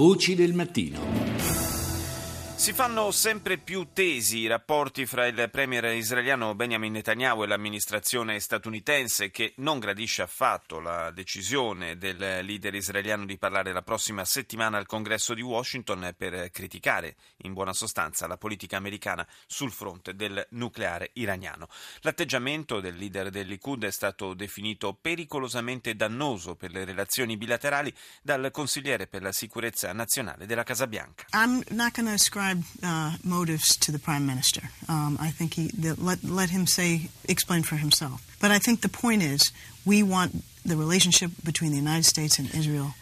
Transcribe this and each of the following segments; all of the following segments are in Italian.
Voci del mattino. Si fanno sempre più tesi i rapporti fra il premier israeliano Benjamin Netanyahu e l'amministrazione statunitense che non gradisce affatto la decisione del leader israeliano di parlare la prossima settimana al congresso di Washington per criticare in buona sostanza la politica americana sul fronte del nucleare iraniano. L'atteggiamento del leader del Likud è stato definito pericolosamente dannoso per le relazioni bilaterali dal consigliere per la sicurezza nazionale della Casa Bianca. I'm not going to ascribe uh, motives to the prime minister. Um, I think he let let him say explain for himself. But I think the point is we want the relationship between the United States and Israel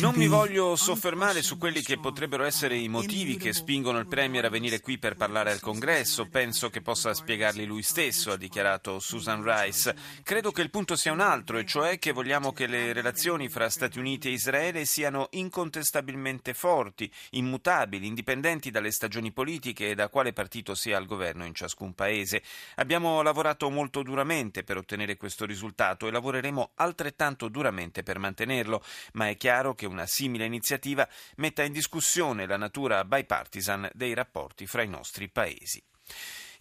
non mi voglio soffermare su quelli che potrebbero essere i motivi che spingono il Premier a venire qui per parlare al Congresso. Penso che possa spiegarli lui stesso, ha dichiarato Susan Rice. Credo che il punto sia un altro, e cioè che vogliamo che le relazioni fra Stati Uniti e Israele siano incontestabilmente forti, immutabili, indipendenti dalle stagioni politiche e da quale partito sia al governo in ciascun paese. Abbiamo lavorato molto duramente per ottenere questo risultato e lavoreremo altrettanto duramente per mantenerlo, ma è chiaro chiaro che una simile iniziativa metta in discussione la natura bipartisan dei rapporti fra i nostri paesi.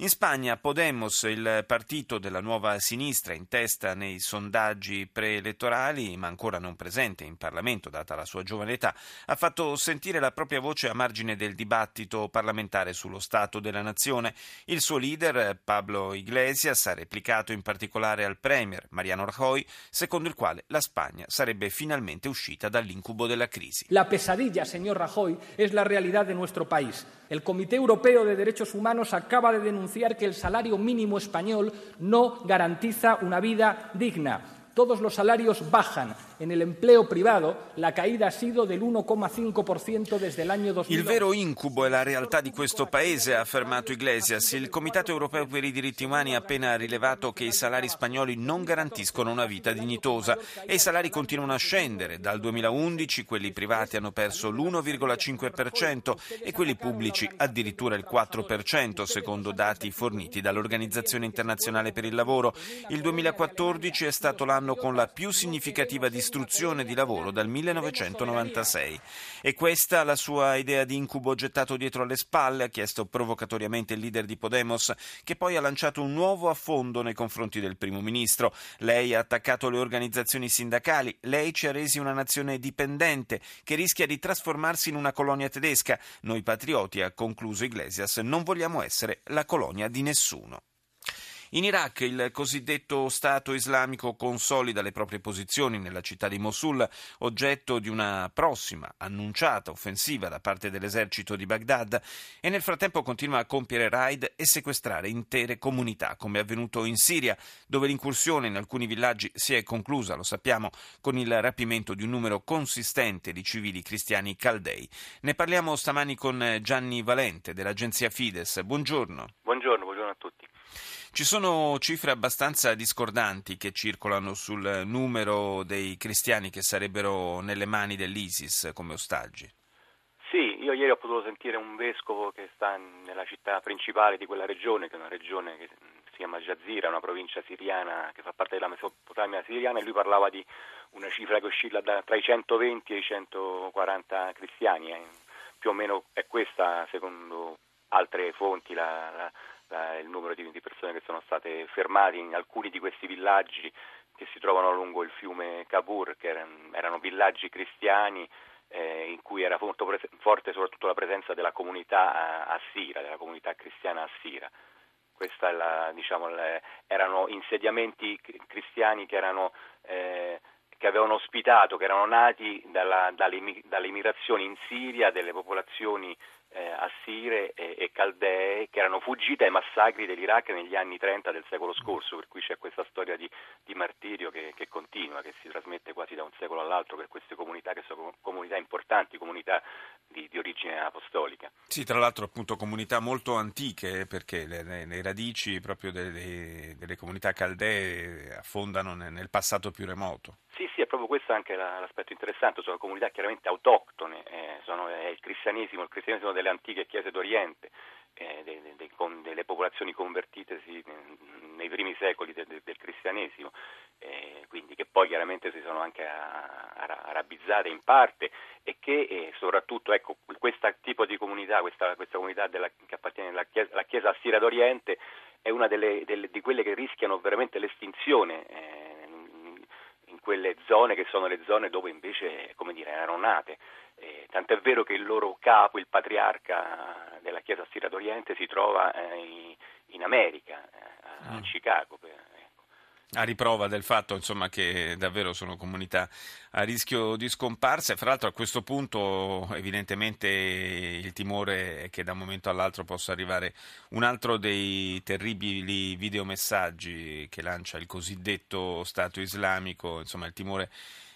In Spagna Podemos, il partito della nuova sinistra in testa nei sondaggi preelettorali, ma ancora non presente in Parlamento data la sua giovane età, ha fatto sentire la propria voce a margine del dibattito parlamentare sullo Stato della Nazione. Il suo leader, Pablo Iglesias, ha replicato in particolare al Premier Mariano Rajoy, secondo il quale la Spagna sarebbe finalmente uscita dall'incubo della crisi. La pesadilla, signor Rajoy, es la realidad de nuestro país. El Comité Europeo de Derechos Humanos acaba de denunciar que el salario mínimo español no garantiza una vida digna. Todos los salarios bajan en el empleo privado la caída ha sido del 1,5% desde el año 2000. Il vero incubo è la realtà di questo paese, ha affermato Iglesias. Il Comitato europeo per i diritti umani ha appena rilevato che i salari spagnoli non garantiscono una vita dignitosa e i salari continuano a scendere. Dal 2011 quelli privati hanno perso l'1,5% e quelli pubblici addirittura il 4%, secondo dati forniti dall'Organizzazione internazionale per il lavoro. Il 2014 è stato l'anno con la più significativa distribuzione istruzione di lavoro dal 1996. E questa la sua idea di incubo gettato dietro alle spalle, ha chiesto provocatoriamente il leader di Podemos, che poi ha lanciato un nuovo affondo nei confronti del primo ministro. Lei ha attaccato le organizzazioni sindacali, lei ci ha resi una nazione dipendente che rischia di trasformarsi in una colonia tedesca. Noi patrioti, ha concluso Iglesias, non vogliamo essere la colonia di nessuno. In Iraq il cosiddetto Stato islamico consolida le proprie posizioni nella città di Mosul, oggetto di una prossima annunciata offensiva da parte dell'esercito di Baghdad e nel frattempo continua a compiere raid e sequestrare intere comunità, come è avvenuto in Siria, dove l'incursione in alcuni villaggi si è conclusa, lo sappiamo, con il rapimento di un numero consistente di civili cristiani caldei. Ne parliamo stamani con Gianni Valente dell'agenzia Fides. Buongiorno. Buongiorno, buongiorno a tutti. Ci sono cifre abbastanza discordanti che circolano sul numero dei cristiani che sarebbero nelle mani dell'ISIS come ostaggi. Sì, io ieri ho potuto sentire un vescovo che sta nella città principale di quella regione, che è una regione che si chiama Jazira, una provincia siriana che fa parte della Mesopotamia siriana, e lui parlava di una cifra che oscilla tra i 120 e i 140 cristiani. Eh. Più o meno è questa, secondo altre fonti, la, la il numero di, persone che sono state fermate in alcuni di questi villaggi che si trovano lungo il fiume Kabur, che erano, erano villaggi cristiani eh, in cui era molto pre- forte soprattutto la presenza della comunità eh, assira, della comunità cristiana assira. La, diciamo, erano insediamenti cristiani che, erano, eh, che avevano ospitato, che erano nati dalla, dalle, dalle immigrazioni in Siria delle popolazioni eh, assire e, e, caldee che erano fuggite ai massacri dell'Iraq negli anni 30 del secolo scorso, per cui c'è questa storia di, di martirio che, che, continua, che si trasmette quasi da un secolo all'altro per queste comunità che sono comunità importanti, comunità di, di origine apostolica. Sì, tra l'altro appunto comunità molto antiche perché le, le, le radici proprio delle, delle, comunità caldee affondano nel, nel passato più remoto. Sì, proprio questo anche l'aspetto interessante, sono comunità chiaramente autoctone, eh, sono, è il cristianesimo, il cristianesimo delle antiche chiese d'Oriente, eh, de, de, de, con delle popolazioni convertitesi nei primi secoli de, del cristianesimo, eh, quindi che poi chiaramente si sono anche arabizzate in parte e che eh, soprattutto ecco, questo tipo di comunità, questa, questa comunità della, che appartiene alla Chiesa, alla chiesa assira d'Oriente è una delle, delle, di quelle che rischiano veramente l'estinzione eh, quelle zone che sono le zone dove invece come dire, erano nate. Eh, tant'è vero che il loro capo, il patriarca della Chiesa assira d'Oriente, si trova eh, in, America, eh, a, a mm. Chicago. Per, a riprova del fatto insomma, che davvero sono comunità a rischio di scomparsa e fra l'altro a questo punto evidentemente il timore è che da un momento all'altro possa arrivare un altro dei terribili videomessaggi che lancia il cosiddetto Stato islamico, insomma il timore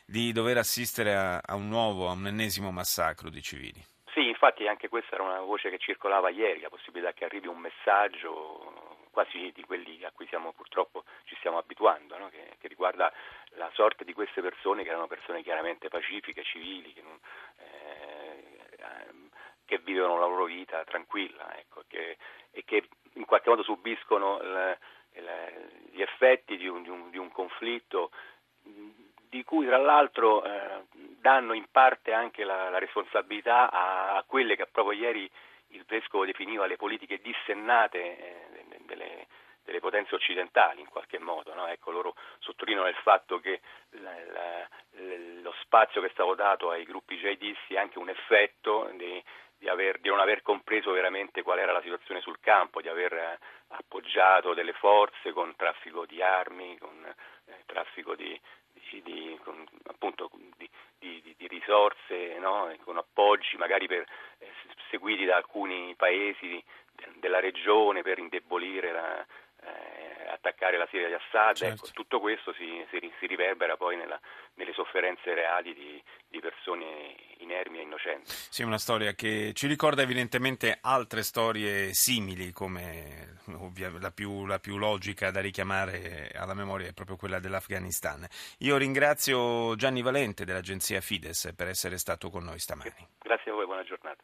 di dover assistere a, a un nuovo, a un ennesimo massacro di civili. Sì, infatti anche questa era una voce che circolava ieri, la possibilità che arrivi un messaggio quasi di quelli a cui siamo purtroppo ci stiamo abituando, no? che, che, riguarda la sorte di queste persone che erano persone chiaramente pacifiche, civili, che, non, eh, che vivono la loro vita tranquilla ecco, che, e che in qualche modo subiscono il, il, gli effetti di un, di, un, di un, conflitto di cui tra l'altro eh, danno in parte anche la, la responsabilità a, a, quelle che proprio ieri il vescovo definiva le politiche dissennate eh, delle, potenze occidentali in qualche modo. No? Ecco, loro sottolineano il fatto che la, la, lo spazio che è stato dato ai gruppi jihadisti è anche un effetto di, di, aver, di, non aver compreso veramente qual era la situazione sul campo, di aver eh, appoggiato delle forze con traffico di armi, con eh, traffico di, di, con, appunto, di, risorse, no? con appoggi magari per, eh, seguiti da alcuni paesi della regione per indebolire la, attaccare la Siria di Assad, certo. ecco, tutto questo si, si, si riverbera poi nella, nelle sofferenze reali di, di, persone inermi e innocenti. Sì, una storia che ci ricorda evidentemente altre storie simili, come ovvia, la, più, la più logica da richiamare alla memoria è proprio quella dell'Afghanistan. Io ringrazio Gianni Valente dell'agenzia Fides per essere stato con noi stamani. Grazie a voi, buona giornata.